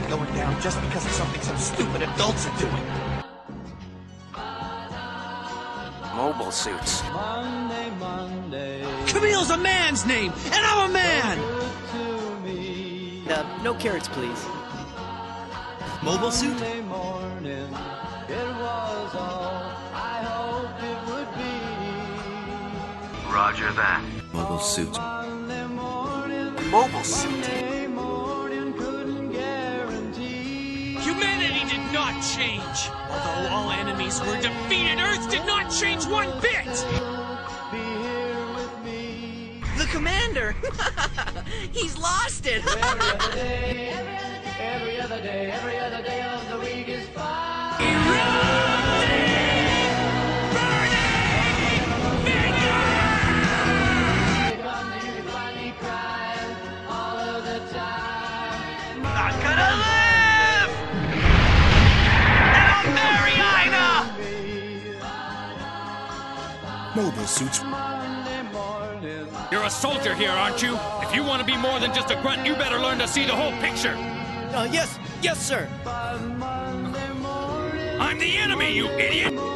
not going down just because of something some stupid adults are doing. Mobile suits. Monday, Monday, Camille's a man's name, and I'm a man! to. Uh, no carrots, please. Mobile suit? Monday morning, it was all I hoped it would be. Roger that. Mobile suit. Monday morning, Mobile suit. Change. Although all enemies were defeated, Earth did not change one bit! Be here with me. The commander! He's lost it! Every other day, every other day, every other day of the week is fine. Suits. You're a soldier here, aren't you? If you want to be more than just a grunt, you better learn to see the whole picture. Uh, yes, yes, sir. by Monday morning, I'm the enemy, you idiot!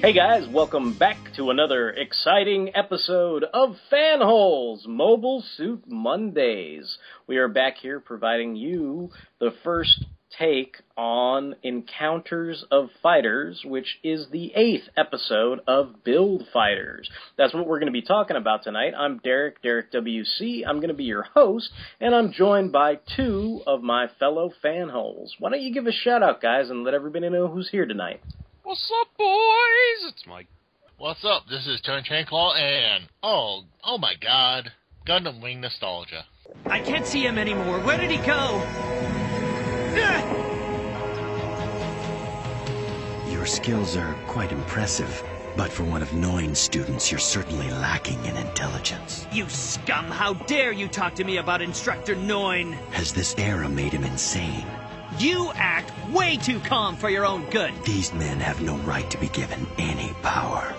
Hey guys, welcome back to another exciting episode of Fanholes Mobile Suit Mondays. We are back here providing you the first take on Encounters of Fighters, which is the eighth episode of Build Fighters. That's what we're going to be talking about tonight. I'm Derek, Derek WC. I'm going to be your host, and I'm joined by two of my fellow fanholes. Why don't you give a shout out, guys, and let everybody know who's here tonight? What's up, boys? It's Mike. What's up? This is Tony Chanclaw, and oh, oh my God, Gundam Wing nostalgia. I can't see him anymore. Where did he go? Your skills are quite impressive, but for one of Noin's students, you're certainly lacking in intelligence. You scum! How dare you talk to me about Instructor Noin? Has this era made him insane? You act way too calm for your own good. These men have no right to be given any power.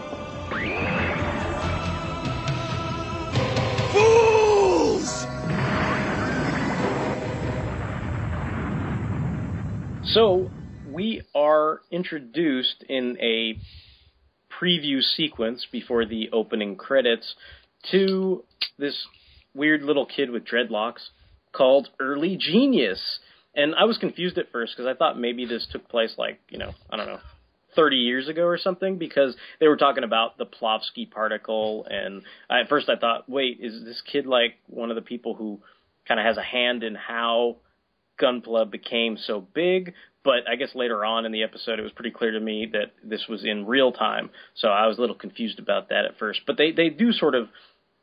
Fools! So we are introduced in a preview sequence before the opening credits to this weird little kid with dreadlocks called Early Genius. And I was confused at first because I thought maybe this took place like, you know, I don't know, 30 years ago or something because they were talking about the Plavsky particle. And I, at first I thought, wait, is this kid like one of the people who kind of has a hand in how Gunpla became so big? But I guess later on in the episode, it was pretty clear to me that this was in real time. So I was a little confused about that at first. But they, they do sort of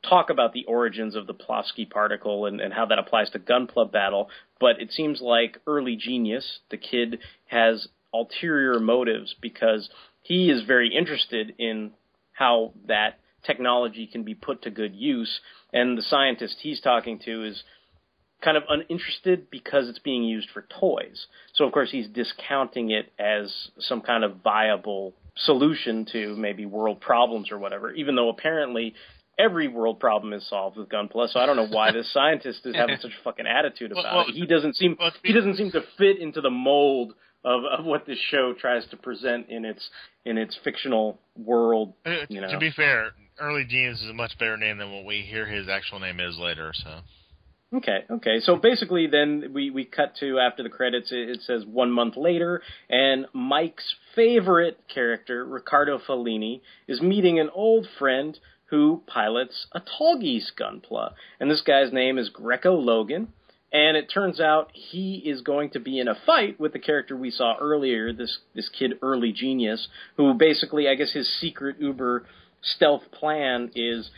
talk about the origins of the Plavsky particle and, and how that applies to Gunpla battle, but it seems like early genius, the kid has ulterior motives because he is very interested in how that technology can be put to good use, and the scientist he's talking to is kind of uninterested because it's being used for toys. So of course he's discounting it as some kind of viable solution to maybe world problems or whatever, even though apparently every world problem is solved with Gunpla. So I don't know why this scientist is having such a fucking attitude about Well, well, it. He doesn't seem well, he doesn't seem to fit into the mold of, of what this show tries to present in its in its fictional world. Uh, You know. To be fair, Early Genius is a much better name than what we hear his actual name is later. So Okay, okay. So basically, then we, we cut to after the credits. It, it says one month later, and Mike's favorite character, Ricardo Fellini, is meeting an old friend who pilots a Tallgeese gunpla, and this guy's name is Greco Logan. And it turns out he is going to be in a fight with the character we saw earlier, this this kid Early Genius, who basically, I guess, his secret Uber stealth plan is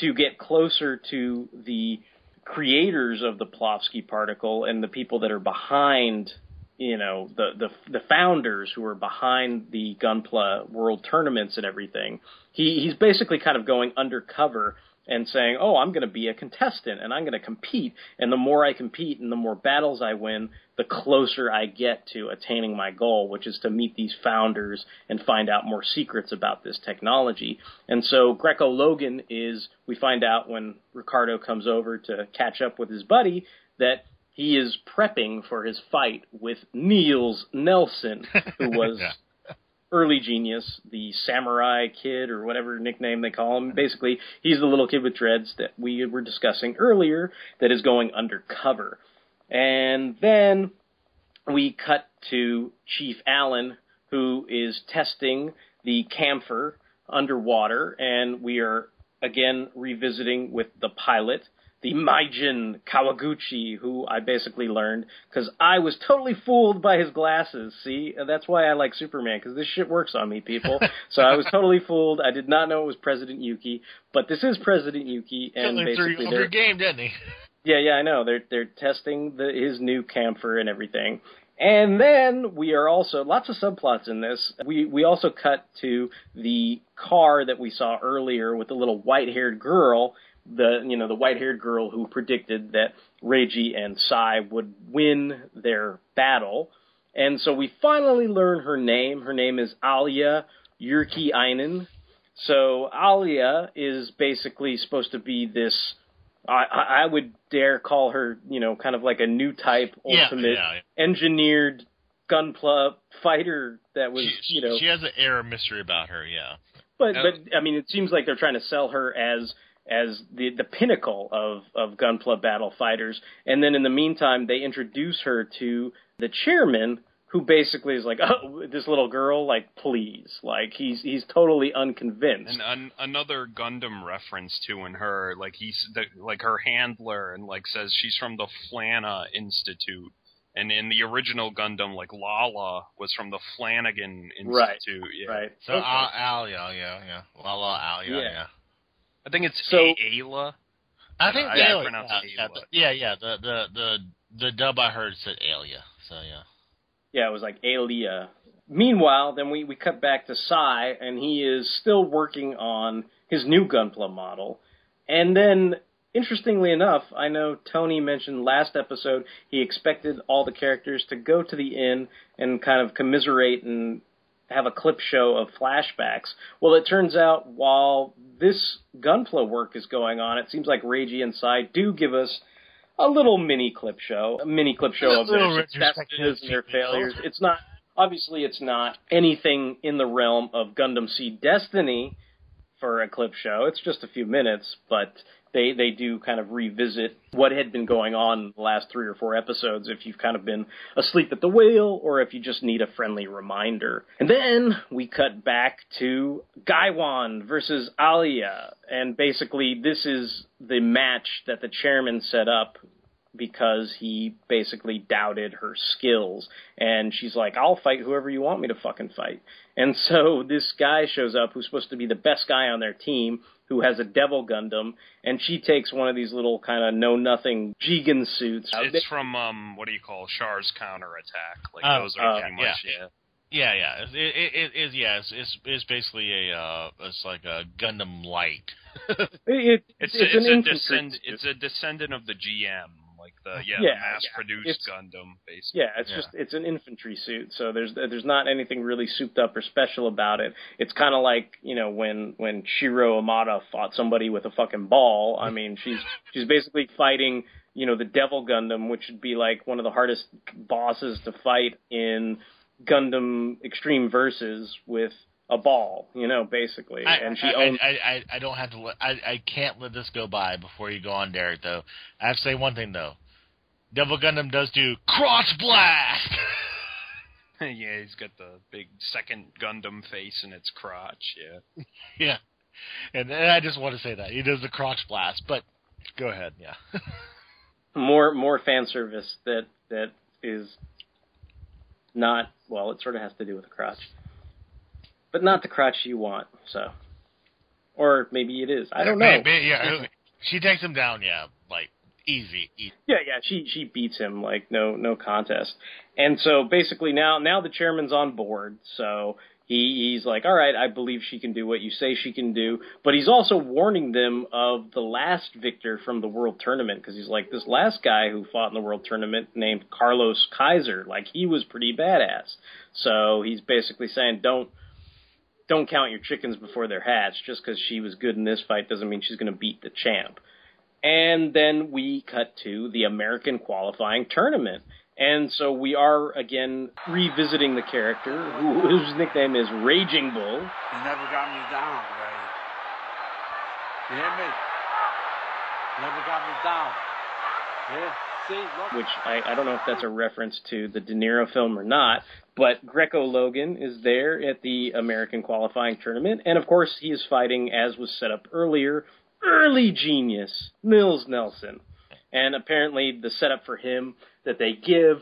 to get closer to the creators of the Plavsky particle and the people that are behind, you know, the the the founders who are behind the Gunpla World tournaments and everything. He he's basically kind of going undercover and saying, "Oh, I'm going to be a contestant and I'm going to compete, and the more I compete and the more battles I win, the closer I get to attaining my goal, which is to meet these founders and find out more secrets about this technology." And so Greco Logan is we find out when Ricardo comes over to catch up with his buddy that he is prepping for his fight with Niels Nelson, who was Yeah. early genius, the samurai kid or whatever nickname they call him. Basically, he's the little kid with dreads that we were discussing earlier that is going undercover. And then we cut to Chief Allen, who is testing the Kämpfer underwater, and we are again revisiting with the pilot, the Meijin Kawaguchi, who I basically learned because I was totally fooled by his glasses. See, And that's why I like Superman because this shit works on me, people. so I was totally fooled. I did not know it was President Yuki, but this is President Yuki, and basically they're game, didn't he? yeah, yeah, I know. They're they're testing the his new Kämpfer and everything. And then we are also lots of subplots in this. We we also cut to the car that we saw earlier with the little white-haired girl, the you know the white-haired girl who predicted that Reiji and Sai would win their battle. And so we finally learn her name. Her name is Alia Jyrkiäinen. So Alia is basically supposed to be this I, I I would dare call her, you know, kind of like a new type Yeah, ultimate yeah, engineered gunpla fighter that was, She, you know, she has an air of mystery about her. Yeah. but uh, but I mean, it seems like they're trying to sell her as as the the pinnacle of of gunpla battle fighters, and then in the meantime, they introduce her to the chairman, who basically is like, oh, this little girl, like, please, like he's he's totally unconvinced. And an, another Gundam reference too in her, like he's the, like her handler, and like says she's from the Flana Institute. And in the original Gundam, like Lalah was from the Flanagan Institute. Right, Yeah. right. So Okay. Al, Al, yeah, yeah, yeah. La La Al, yeah, Yeah. yeah. I think it's So- A- Ayla. I think I- the I pronounce yeah, it yeah, Ayla. yeah, yeah. The the the the dub I heard said Alia. So yeah. Yeah, it was like Alia. Meanwhile, then we, we cut back to Sai, and he is still working on his new Gunpla model. And then, interestingly enough, I know Tony mentioned last episode he expected all the characters to go to the inn and kind of commiserate and have a clip show of flashbacks. Well, it turns out while this Gunpla work is going on, it seems like Reiji and Sai do give us a little mini clip show, a mini clip show of their successes and their failures. It's not obviously it's not anything in the realm of Gundam Seed Destiny for a clip show. It's just a few minutes, but they they do kind of revisit what had been going on in the last three or four episodes if you've kind of been asleep at the wheel or if you just need a friendly reminder. And then we cut back to Gaiwan versus Alia, and basically this is the match that the chairman set up because he basically doubted her skills. And she's like, I'll fight whoever you want me to fucking fight. And so this guy shows up who's supposed to be the best guy on their team, who has a Devil Gundam, and she takes one of these little kind of know nothing Jegan suits. It's from um, what do you call Char's counterattack? Like Oh, those are oh, pretty yeah, much yeah. Yeah, yeah. It, it, it is. Yeah, it's, it's it's basically a uh, it's like a Gundam light. It, It's, it's, it's, an a descend, it's a descendant of the GM, like the yeah, Yeah, the mass-produced It's- Gundam, basically. Yeah, it's just it's an infantry suit, so there's there's not anything really souped up or special about it. It's kind of like you know when when Shiro Amada fought somebody with a fucking ball. I mean, she's she's basically fighting you know the Devil Gundam, which would be like one of the hardest bosses to fight in Gundam Extreme Versus with a ball, you know, basically. I, and she I, owns I, I, I don't have to. Let, I I can't let this go by before you go on, Derek. Though I have to say one thing though. Devil Gundam does do crotch blast. yeah, he's got the big second Gundam face in its crotch. Yeah. yeah, and, and I just want to say that he does the crotch blast. But go ahead. Yeah. more more fan service that that is not well it sort of has to do with the crotch but not the crotch you want so or maybe it is i don't know Maybe, yeah. Uh, she takes him down. Yeah, like easy, easy. Yeah, yeah, she she beats him like no no contest. And so basically now now the chairman's on board, so he he's like, "All right, I believe she can do what you say she can do." But he's also warning them of the last victor from the world tournament because he's like, "This last guy who fought in the world tournament named Carlos Kaiser, like he was pretty badass." So he's basically saying, "Don't don't count your chickens before they're hatched. Just because she was good in this fight doesn't mean she's going to beat the champ." And then we cut to the American qualifying tournament. And so we are again revisiting the character who, whose nickname is Raging Bull. You never got me down, Ray. You hear me? Never got me down. Yeah. Which I, I don't know if that's a reference to the De Niro film or not, but Greco Logan is there at the American qualifying tournament, and of course he is fighting, as was set up earlier, early genius Niels Nelson. And apparently the setup for him that they give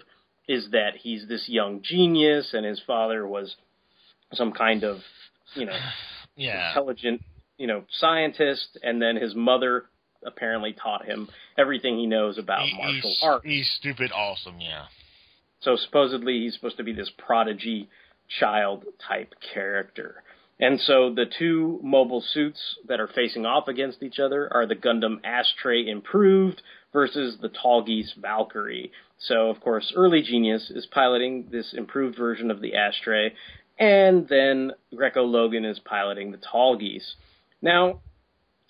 is that he's this young genius and his father was some kind of, you know, Yeah. intelligent, you know, scientist and then his mother apparently taught him everything he knows about He- martial he's, arts. he's stupid awesome, yeah. So supposedly he's supposed to be this prodigy child type character. And so the two mobile suits that are facing off against each other are the Gundam Ashtray Improved versus the Tallgeese Valkyrie. So of course Early Genius is piloting this improved version of the Ashtray, and then Greco Logan is piloting the Tallgeese. Now,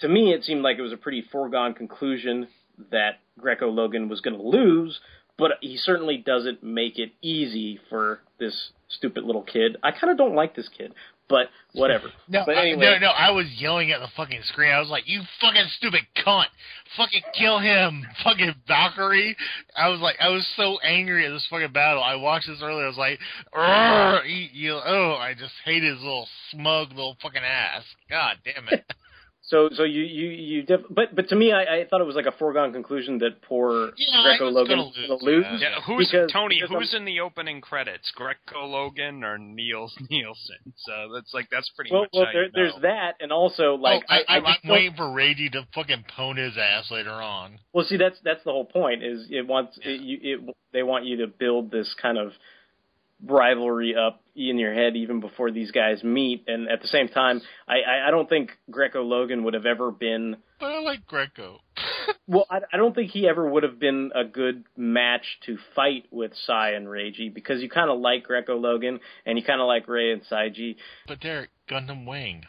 to me, it seemed like it was a pretty foregone conclusion that Greco Logan was going to lose, but he certainly doesn't make it easy for this stupid little kid. I kind of don't like this kid, but whatever. No, but I, no, no, I was yelling at the fucking screen. I was like, "You fucking stupid cunt! Fucking kill him, fucking Valkyrie!" I was like, I was so angry at this fucking battle. I watched this earlier. I was like, "Urgh, you, you, oh, I just hate his little smug little fucking ass. God damn it!" So, so you, you, you, def- but, but to me, I, I thought it was like a foregone conclusion that poor Yeah, Greco Logan gonna was lose, going to lose. yeah. Yeah, who's because- Tony? because Who's in the opening credits? Greco Logan or Niels Nielsen? So that's like that's pretty well, much well how there, you there's that, and also oh, like oh, I, I, I, am just don't- waiting for Ragey to fucking pwn his ass later on. Well, see, that's that's the whole point. Is it wants it, you, it they want you to build this kind of rivalry up in your head even before these guys meet, and at the same time, I I, I don't think Greco Logan would have ever been. But I like Greco. Well, I, I don't think he ever would have been a good match to fight with Sai and Reiji because you kind of like Greco Logan and you kind of like Ray and Saiji. But Derek, Gundam Wing,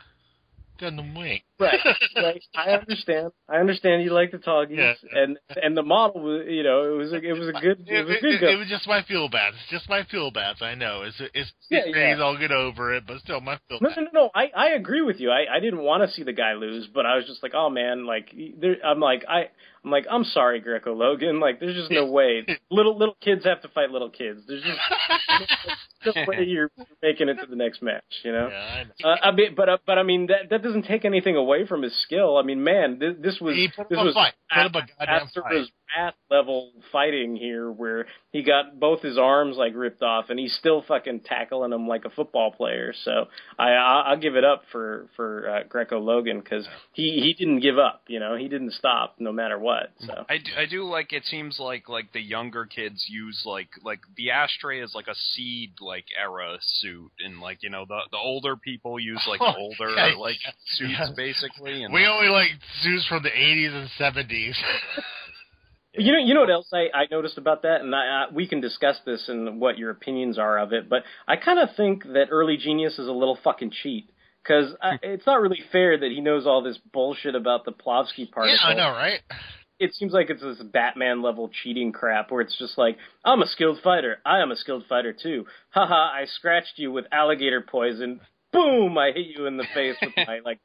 Gundam Wing. Right, right. I understand. I understand you like the Toggies, Yeah. and and the model was, you know, it was a, it was a good, it was a good it, go. it was just my feel bad. It's just my feel bads. I know. It's it's Yeah, these yeah. days I'll get over it, but still my feel No, bad. no, no, no. I, I agree with you. I, I didn't want to see the guy lose, but I was just like, oh man, like there, I'm like I I'm like I'm sorry, Greco Logan. Like there's just no way. little little kids have to fight little kids. There's just no way you're making it to the next match. You know. Yeah, I know. Uh, I mean, but uh, but I mean that that doesn't take anything away from his skill. I mean, man, this, this was He put up this a was fight. Put up a goddamn fight. Wrath level fighting here, where he got both his arms like ripped off, and he's still fucking tackling him like a football player. So I I- I'll give it up for for uh, Greco Logan because he he didn't give up. You know, he didn't stop no matter what. So I do, I do like it seems like like the younger kids use like like the ashtray is like a seed like era suit and like you know the the older people use like Oh, older yeah, like suits yeah. basically and We only like suits from the 80s and 70s. You know, you know what else I, I noticed about that, and I, I, we can discuss this and what your opinions are of it. But I kind of think that Early Genius is a little fucking cheat because hmm. it's not really fair that he knows all this bullshit about the Plavsky yeah. I know, right? It seems like it's this Batman level cheating crap where it's just like, I'm a skilled fighter. I am a skilled fighter too. Haha, I scratched you with alligator poison. Boom! I hit you in the face with my like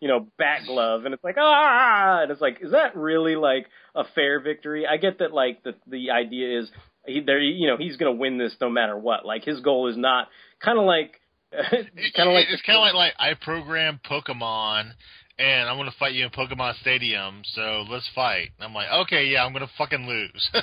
you know, bat glove, and it's like ah, ah, ah. and it's like, is that really like a fair victory? I get that like the the idea is he there, you know, he's gonna win this no matter what. Like his goal is not kind of like kind of like it's kind of like like I program Pokemon, and I'm gonna fight you in Pokemon Stadium. So let's fight. And I'm like, okay, yeah, I'm gonna fucking lose.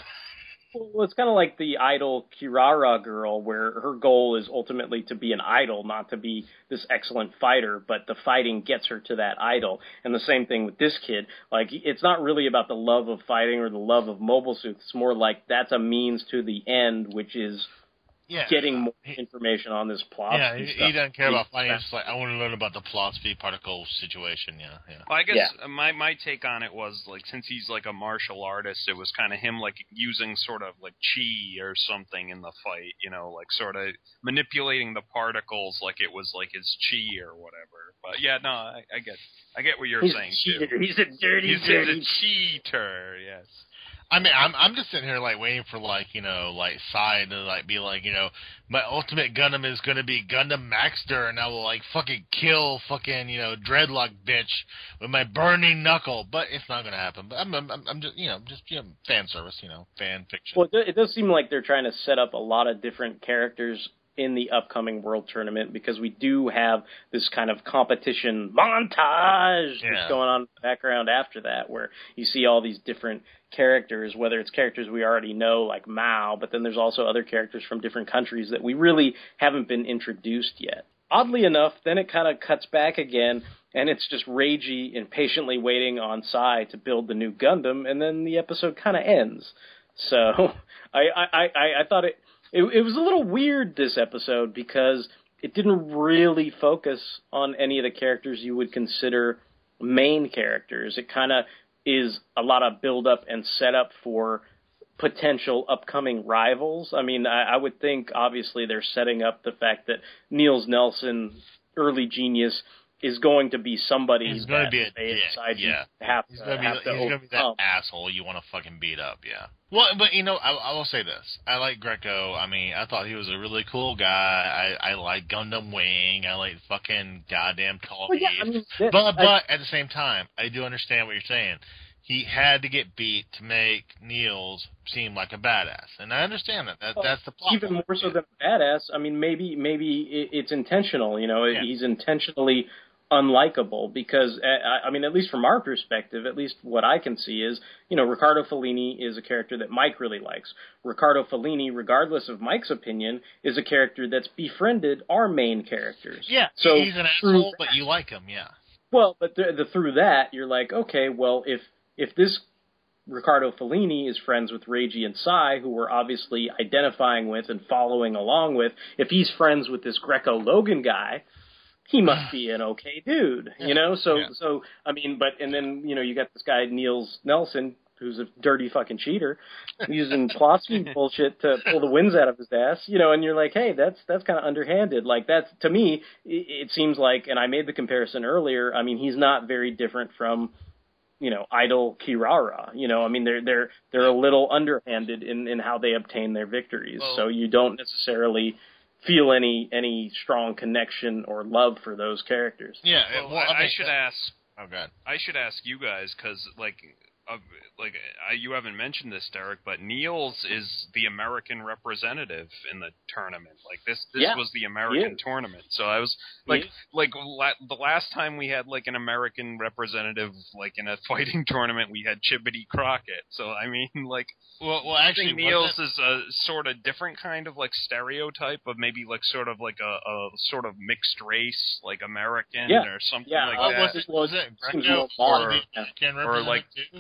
Well, it's kind of like the idol Kirara girl, where her goal is ultimately to be an idol, not to be this excellent fighter, but the fighting gets her to that idol. And the same thing with this kid. Like, it's not really about the love of fighting or the love of mobile suits. It's more like that's a means to the end, which is Yeah. getting more information on this plot. Yeah, he, he doesn't care about fighting. It's just like I want to learn about the Plavsky particle situation. Yeah, yeah. Well, I guess Yeah. uh my my take on it was like since he's like a martial artist, it was kind of him like using sort of like chi or something in the fight, you know, like sort of manipulating the particles like it was like his chi or whatever. But yeah, no, I, I get I get what you're He's saying cheater. too. He's a dirty, He's, dirty he's a cheater. Yes. I mean, I'm I'm just sitting here like waiting for like you know like Sai to like be like you know my ultimate Gundam is gonna be Gundam Maxter and I will like fucking kill fucking you know Dreadlock bitch with my burning knuckle, but it's not gonna happen. But I'm I'm, I'm just you know just you know fan service you know fan fiction. Well, it does seem like they're trying to set up a lot of different characters in the upcoming World Tournament because we do have this kind of competition montage Yeah. that's going on in the background after that, where you see all these different characters, whether it's characters we already know like Mao, but then there's also other characters from different countries that we really haven't been introduced yet. Oddly enough, then it kind of cuts back again, and it's just Reiji impatiently waiting on Sai to build the new Gundam, and then the episode kind of ends. So I, I, I, I thought it, it it was a little weird this episode because it didn't really focus on any of the characters you would consider main characters. It kind of is a lot of build up and setup for potential upcoming rivals. I mean, I, I would think obviously they're setting up the fact that Niels Nelson, early genius, is going to be somebody He's gonna that be a they dick, decide yeah. you have He's to, gonna be have he's gonna be that asshole you want to fucking beat up. Yeah. Well, but you know, I, I will say this: I like Greco. I mean, I thought he was a really cool guy. I I like Gundam Wing. I like fucking goddamn Tall Well, yeah, I mean, but I- but at the same time, I do understand what you're saying. He had to get beat to make Niels seem like a badass, and I understand that. that Well, that's the plot. even more so than a badass. I mean, maybe maybe it, it's intentional. You know, Yeah. he's intentionally unlikable because uh, I I mean, at least from our perspective, at least what I can see is, you know, Ricardo Fellini is a character that Mike really likes. Ricardo Fellini, regardless of Mike's opinion, is a character that's befriended our main characters. Yeah, So he's an asshole, but you like him. Yeah. Well, but the, the, through that, you're like, okay, well, if if this Ricardo Fellini is friends with Reiji and Sai, who we're obviously identifying with and following along with, if he's friends with this Greco Logan guy, he must be an okay dude, you know. So Yeah. so I mean, but and then you know you got this guy Niels Nelson. Who's a dirty fucking cheater, using Plavsky bullshit to pull the wins out of his ass, you know? And you're like, hey, that's that's kind of underhanded. Like that's to me, it, it seems like, and I made the comparison earlier. I mean, he's not very different from you know, idol Kirara. You know, I mean, they're they're they're a little underhanded in in how they obtain their victories. Well- so you don't necessarily feel any any strong connection or love for those characters. Yeah. Well, well, I, I should ask. Oh god. I should ask you guys because, like, uh, like I, you haven't mentioned this, Derek, but Niels is the American representative in the tournament. Like this, this Yeah, was the American tournament. So I was like, is. like la- the last time we had like an American representative, like in a fighting tournament, we had Chibodee Crockett. So I mean, like, Well, well, I actually, think Niels wasn't- is a sort of different kind of like stereotype of maybe like sort of like a, a sort of mixed race, like American Yeah, or something yeah, like Oh, that. was it was it Seems Greco more modern, or, yeah. Or, like- too?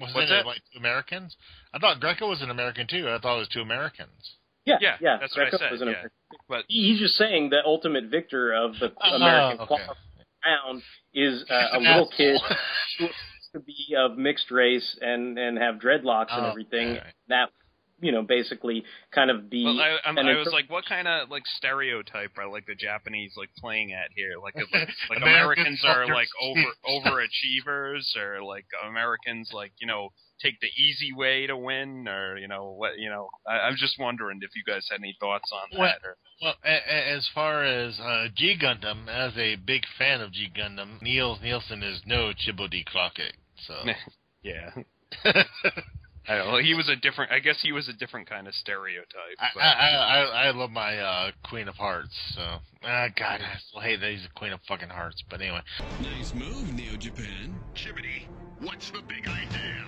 Was What's it that? like two Americans? I thought Greco was an American too. I thought it was two Americans. Yeah, Yeah, yeah. that's what I said, was an yeah. But He's just saying the ultimate victor of the Oh, American okay. round is uh, a little kid who wants to be of mixed race and and have dreadlocks and Oh, everything. okay. That you know basically kind of be. Well, I, I'm, an I was like, what kind of like stereotype are like the Japanese like playing at here? Like, like, like Americans Americans are like over overachievers, or like Americans like you know take the easy way to win, or you know what? You know, I, I'm just wondering if you guys had any thoughts on that. Well- Or, Well, a, a, as far as uh, G Gundam, as a big fan of G Gundam, Niels Nielsen is no Chibodee Crockett. So yeah, I don't know. He was a different. I guess he was a different kind of stereotype. I, I, I I love my uh, Queen of Hearts. So uh, God, I still hate that he's a Queen of fucking Hearts. But anyway, Nice move, Neo Japan. Chibodee, what's the big idea?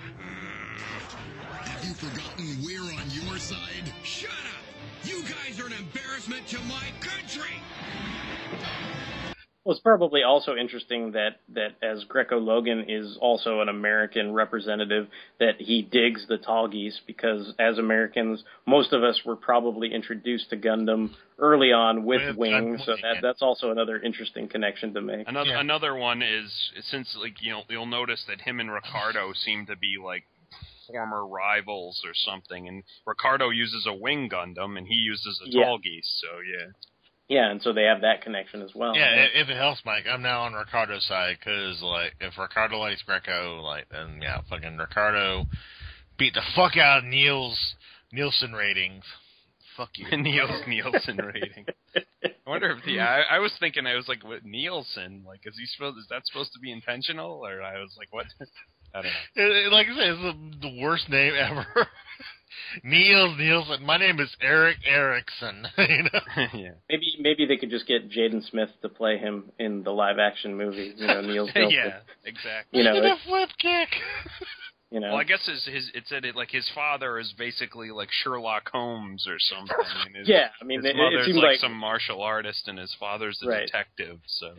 Have you forgotten we're on your side? Shut up! You guys are an embarrassment to my country! Well, it's probably also interesting that, that as Greco Logan is also an American representative, that he digs the Tallgeese because as Americans, most of us were probably introduced to Gundam early on with, With wings, so that that's also another interesting connection to make. Another another one is since like you know you'll notice that him and Ricardo seem to be like former rivals or something, and Ricardo uses a wing Gundam and he uses a Yeah. Tallgeese. So yeah, Yeah, and so they have that connection as well. Yeah, i- if it helps, Mike, I'm now on Ricardo's side because, like, if Ricardo likes Greco, like, then yeah, fucking Ricardo beat the fuck out of Neil's Nielsen ratings. Fuck you, Niels Nielsen rating. I wonder if the I, I was thinking I was like what Nielsen like is he supposed is that supposed to be intentional or I was like what I don't know. It- it- like I said, it's the, the worst name ever. Niels Nielsen. My name is Eric Erickson. you know? yeah. Maybe maybe they could just get Jaden Smith to play him in the live action movie. You know, Neil's yeah, exactly. You know, Look at it's- the flip kick. You know, Well, I guess his, his it said it like his father is basically like Sherlock Holmes or something. And his, Yeah, I mean, his it- it mother's seems like, like- some martial artist and his father's a Right. detective. So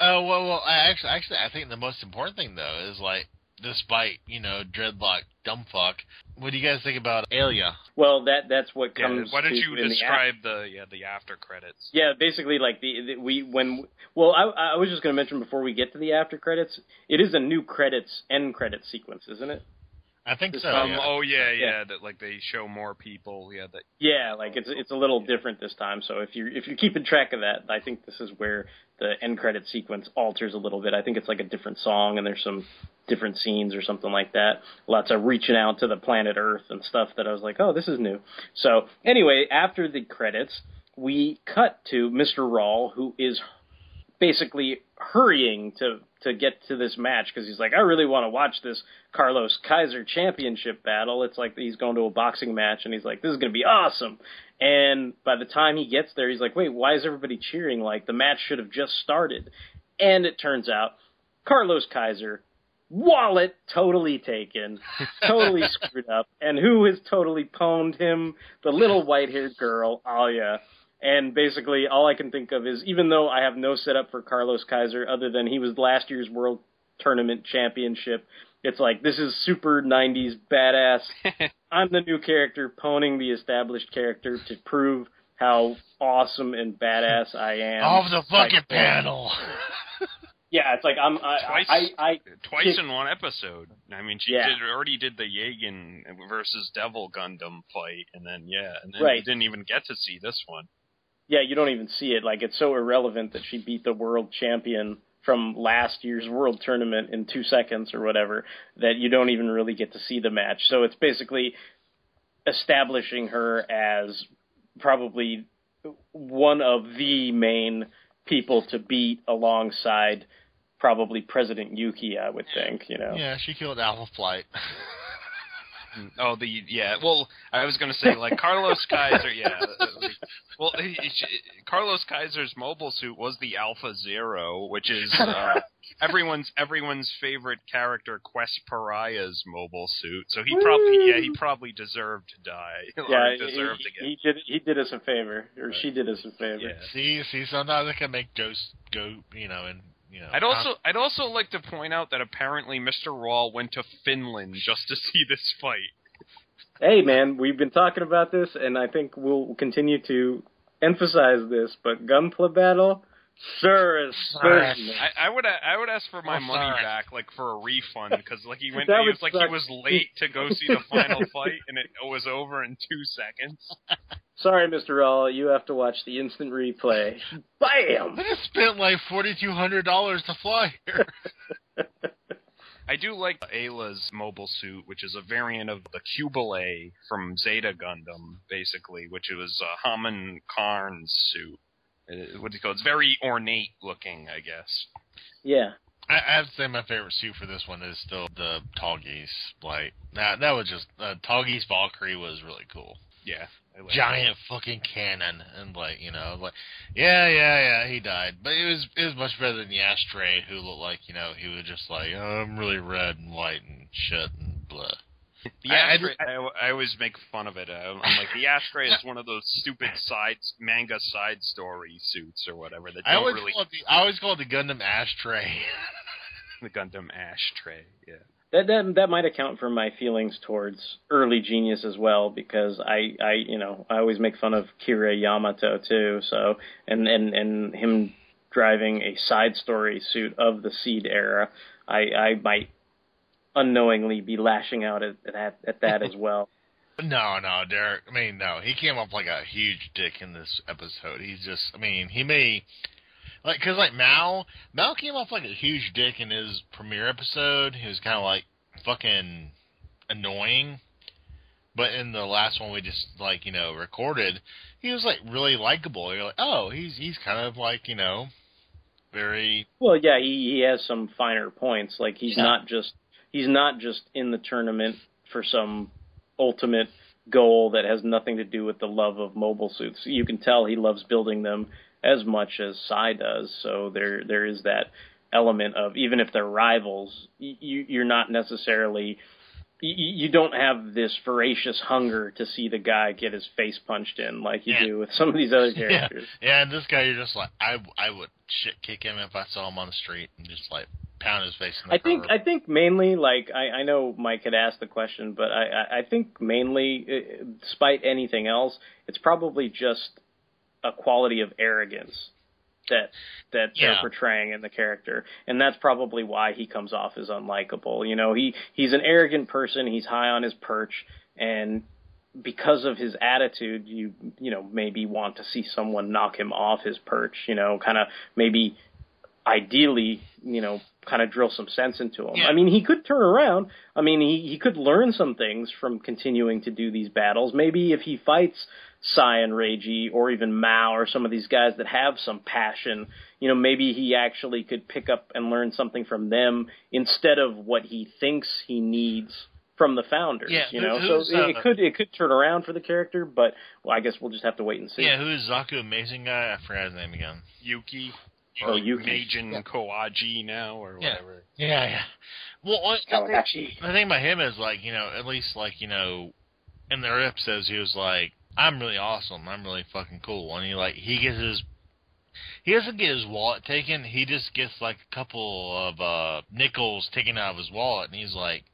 Oh well, well. I actually, actually, I think the most important thing though is like, despite you know dreadlock dumbfuck, what do you guys think about Alia? well, that that's what yeah, comes. why don't to you in the describe the yeah the after credits? Yeah, basically, like the, the we when well, I, I was just going to mention before we get to the after credits, it is a new credits end credit sequence, isn't it? I think so. time- Um, yeah. Oh yeah, yeah, Yeah. That like they show more people. Yeah, that Yeah, like it's it's a little different this time. So if you if you're keeping track of that, I think this is where the end credit sequence alters a little bit. I think it's like a different song and there's some different scenes or something like that. Lots of reaching out to the planet Earth and stuff that I was like, oh, this is new. So anyway, after the credits, we cut to Mr. Ral, who is basically hurrying to to get to this match because he's like, I really want to watch this Carlos Kaiser championship battle. It's like he's going to a boxing match and he's like, this is going to be awesome. And by the time he gets there, he's like, wait, why is everybody cheering? Like the match should have just started. And it turns out Carlos Kaiser, wallet totally taken, totally screwed up. And who has totally pwned him? The little white haired girl, Alia. And basically, all I can think of is even though I have no setup for Carlos Kaiser other than he was last year's World Tournament Championship, it's like this is super 90s badass. I'm the new character poning the established character to prove how awesome and badass I am. Off the fucking Like, panel. Yeah, it's like I'm I Twice, I, I twice kick- in one episode. I mean, she Yeah. did already did the Jegan versus Devil Gundam fight, and then yeah, and then Right. you didn't even get to see this one. Yeah, you don't even see it. Like it's so irrelevant that she beat the world champion from last year's world tournament in two seconds or whatever that you don't even really get to see the match. So it's basically establishing her as probably one of the main people to beat alongside probably President Yuki, I would think, you know. Yeah, she killed Alpha Flight. Oh, the yeah. Well, I was gonna say like Carlos Kaiser. Yeah. well, he- he- Carlos Kaiser's mobile suit was the Alpha Azieru, which is uh, everyone's everyone's favorite character, Quess Paraya's mobile suit. So he probably yeah he probably deserved to die. Yeah, or he, deserved to get. he did he did us a favor, or she did us a favor. Yeah. see, see, sometimes I can make ghosts go, you know, and you know. I'd also I'd also like to point out that apparently Mr. Ral went to Finland just to see this fight. Hey, man, we've been talking about this, and I think we'll continue to emphasize this. But Gunpla Battle, sure is certain. I, I would I would ask for my Oh, money sorry. back, like for a refund, because like he went, he was like suck. he was late to go see the final fight, and it was over in two seconds. Sorry, Mr. Ral, you have to watch the instant replay. Bam! I just spent like forty two hundred dollars to fly here. I do like Ayla's mobile suit, which is a variant of the Qubeley from Zeta Gundam, basically, which was uh, Haman Karn's suit. Uh, What do you call it? It's very ornate looking, I guess. Yeah. I, I have to say my favorite suit for this one is still the Tallgeese. Like that, that was just uh, Tallgeese Valkyrie was really cool. Yeah. Like Giant fucking cannon, and like you know, like yeah, yeah, yeah, he died, but it was it was much better than the ashtray, who looked like you know he was just like oh, I'm really red and white and shit and blah. The I- I I, I always make fun of it. I'm I'm like, the ashtray is one of those stupid side manga side story suits or whatever that I don't always really call it the, I always call it the Gundam ashtray. the Gundam ashtray. Yeah. That that that might account for my feelings towards early Genius as well, because I I you know I always make fun of Kira Yamato too. So and and and him driving a side story suit of the Seed era, I I might unknowingly be lashing out at at, at that as well. No, no, Derek. I mean, no. He came off like a huge dick in this episode. He's just. I mean, he may. Like, cause like Mal, Mal came off like a huge dick in his premiere episode. He was kind of like fucking annoying, but in the last one we just like you know recorded, he was like really likable. You're like, oh, he's he's kind of like you know, very Well, yeah, he he has some finer points. Like he's Yeah. not just he's not just in the tournament for some ultimate goal that has nothing to do with the love of mobile suits. You can tell he loves building them as much as Sai does. So there there is that element of even if they're rivals, you you're not necessarily you, you don't have this voracious hunger to see the guy get his face punched in like you Yeah. do with some of these other characters. Yeah, yeah. And this guy, you're just like, I, I would shit kick him if I saw him on the street and just like pound his face I think. I think mainly like I, I know Mike had asked the question, but I, I, I think mainly, uh, despite anything else, it's probably just a quality of arrogance that that Yeah. they're portraying in the character, and that's probably why he comes off as unlikable. You know, he he's an arrogant person. He's high on his perch, and because of his attitude, you you know maybe want to see someone knock him off his perch. You know, kind of maybe ideally, you know, kind of drill some sense into him. I mean, he could turn around. I mean, he he could learn some things from continuing to do these battles. Maybe if he fights Sai and Reiji or even Mao or some of these guys that have some passion, you know, maybe he actually could pick up and learn something from them instead of what he thinks he needs from the founders. Yeah, you know, who's, so it, it uh, could it could turn around for the character, but well, I guess we'll just have to wait and see. Yeah, who is Zaku Amazing guy? I forgot his name again. Yuki. Oh, or Yuki. Meijin Koaji now or Yeah. whatever. Yeah, yeah. Well, what- the thing, Kawabachi. the thing about him is like you know, at least like you know, in the rip says he was like, I'm really awesome, I'm really fucking cool, and he like he gets his. He doesn't get his wallet taken. He just gets like a couple of uh nickels taken out of his wallet, and he's like,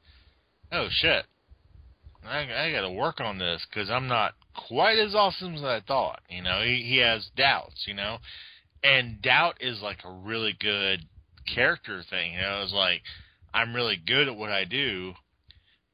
"Oh shit, I, I got to work on this because I'm not quite as awesome as I thought." You know, he he has doubts. You know, and doubt is like a really good character thing. You know, it's like I'm really good at what I do,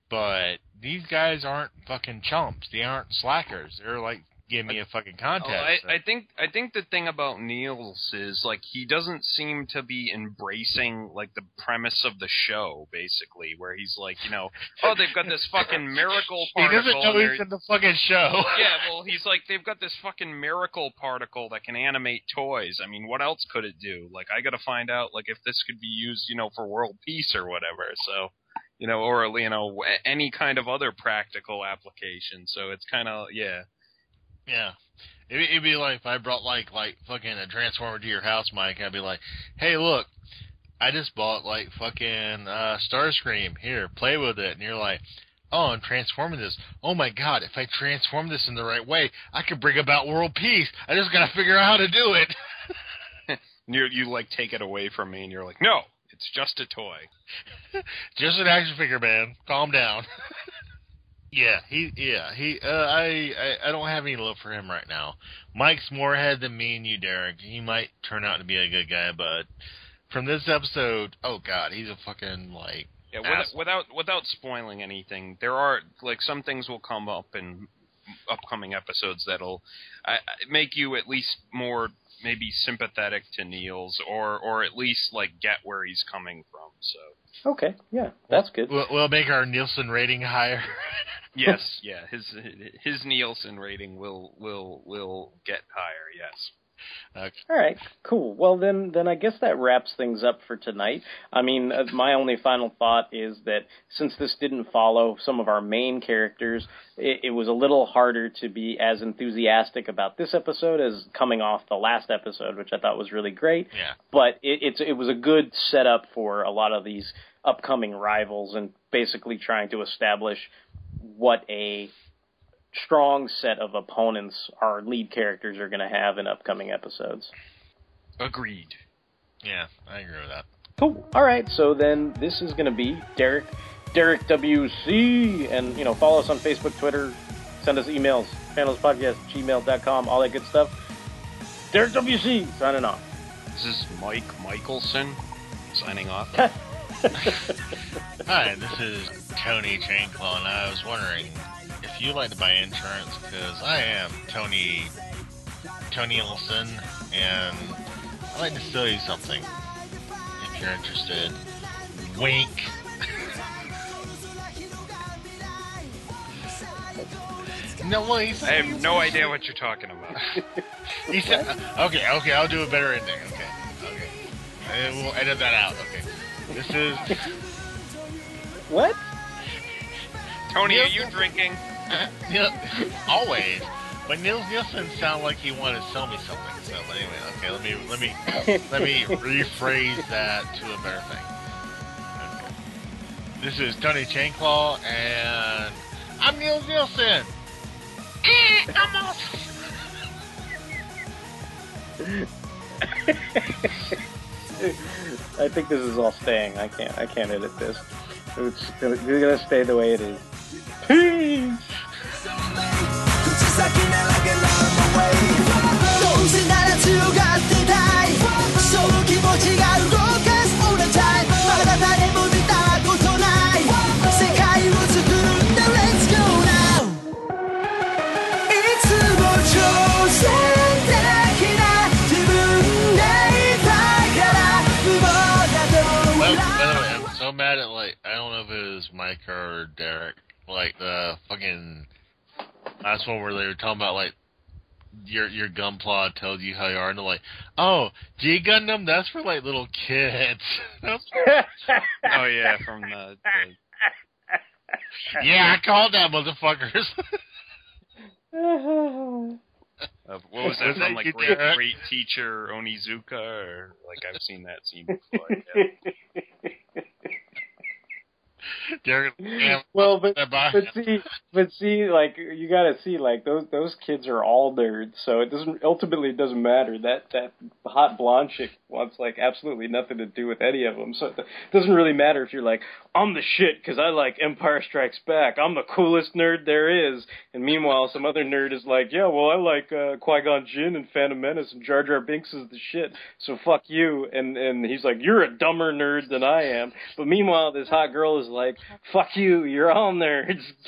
but these guys aren't fucking chumps. They aren't slackers. They're like, give me a fucking contest. Oh, I, I think I think the thing about Niels is like he doesn't seem to be embracing like the premise of the show, basically, where he's like, you know, oh they've got this fucking miracle particle. he doesn't know he's in the fucking show. yeah, well, he's like they've got this fucking miracle particle that can animate toys. I mean, what else could it do? Like, I got to find out like if this could be used, you know, for world peace or whatever. So, you know, or you know, any kind of other practical application. So it's kind of yeah. Yeah. It'd, it'd be like if I brought like like fucking a transformer to your house, Mike. I'd be like, "Hey, look, I just bought like fucking uh, Starscream. Here, play with it." And you're like, "Oh, I'm transforming this. Oh my god! If I transform this in the right way, I could bring about world peace. I just gotta figure out how to do it." And you you like take it away from me, and you're like, no, it's just a toy. just an action figure, man. Calm down. yeah, he yeah he. Uh, I, I I don't have any love for him right now. Mike's more ahead than me and you, Derek. He might turn out to be a good guy, but from this episode, oh god, he's a fucking like. Yeah, without, without without spoiling anything, there are like some things will come up in upcoming episodes that'll uh, make you at least more maybe sympathetic to Niels, or or at least like get where he's coming from. So Okay, yeah, that's good. We'll, we'll make our Nielsen rating higher. yes, yeah, his his Nielsen rating will will will get higher. Yes. Okay. All right, cool. Well, then, then I guess that wraps things up for tonight. I mean, uh, my only final thought is that since this didn't follow some of our main characters, it, it was a little harder to be as enthusiastic about this episode as coming off the last episode, which I thought was really great. Yeah. But it, it's it was a good setup for a lot of these upcoming rivals and basically trying to establish what a strong set of opponents our lead characters are going to have in upcoming episodes. Agreed. Yeah, I agree with that. Cool. All right, so then this is going to be Derek, Derek WC, and you know follow us on Facebook, Twitter, send us emails, panelspodcast, gmail.com, all that good stuff. Derek WC signing off. This is Mike Michelson signing off. Hi, this is Tony Chainclaw, and I was wondering if you'd like to buy insurance because I am Tony Tony Olson, and I'd like to sell you something if you're interested. Wink. no, well, he said, I have no idea what you're talking about. he said, okay, okay, I'll do a better ending. Okay, okay, and we'll edit that out. Okay, this is what? Tony, are you drinking? Neil, always. But Nils Nielsen sounded like he wanted to sell me something. So, but anyway, okay, let me let me let me rephrase that to a better thing. Okay. This is Tony Chainclaw, and I'm Nils Nielsen. Eh, I'm awesome. I think this is all staying. I can't. I can't edit this. It's it's gonna stay the way it is. Like the fucking last one where they were talking about like your your gunpla tells you how you are, and they're like, "Oh, G Gundam, that's for like little kids." Oh yeah, from the, the yeah, I called that motherfuckers. uh, what was that from? Like great, Derek? great teacher Onizuka, or like I've seen that scene before. Yeah. Derek, well, but but see, but see, like you gotta see, like those those kids are all nerds, so it doesn't ultimately it doesn't matter. That that hot blonde chick wants like absolutely nothing to do with any of them, so it doesn't really matter if you're like I'm the shit because I like Empire Strikes Back. I'm the coolest nerd there is, and meanwhile some other nerd is like, yeah, well I like uh, Qui Gon Jinn and Phantom Menace and Jar Jar Binks is the shit, so fuck you. And and he's like, you're a dumber nerd than I am. But meanwhile this hot girl is like, fuck you, you're all nerds.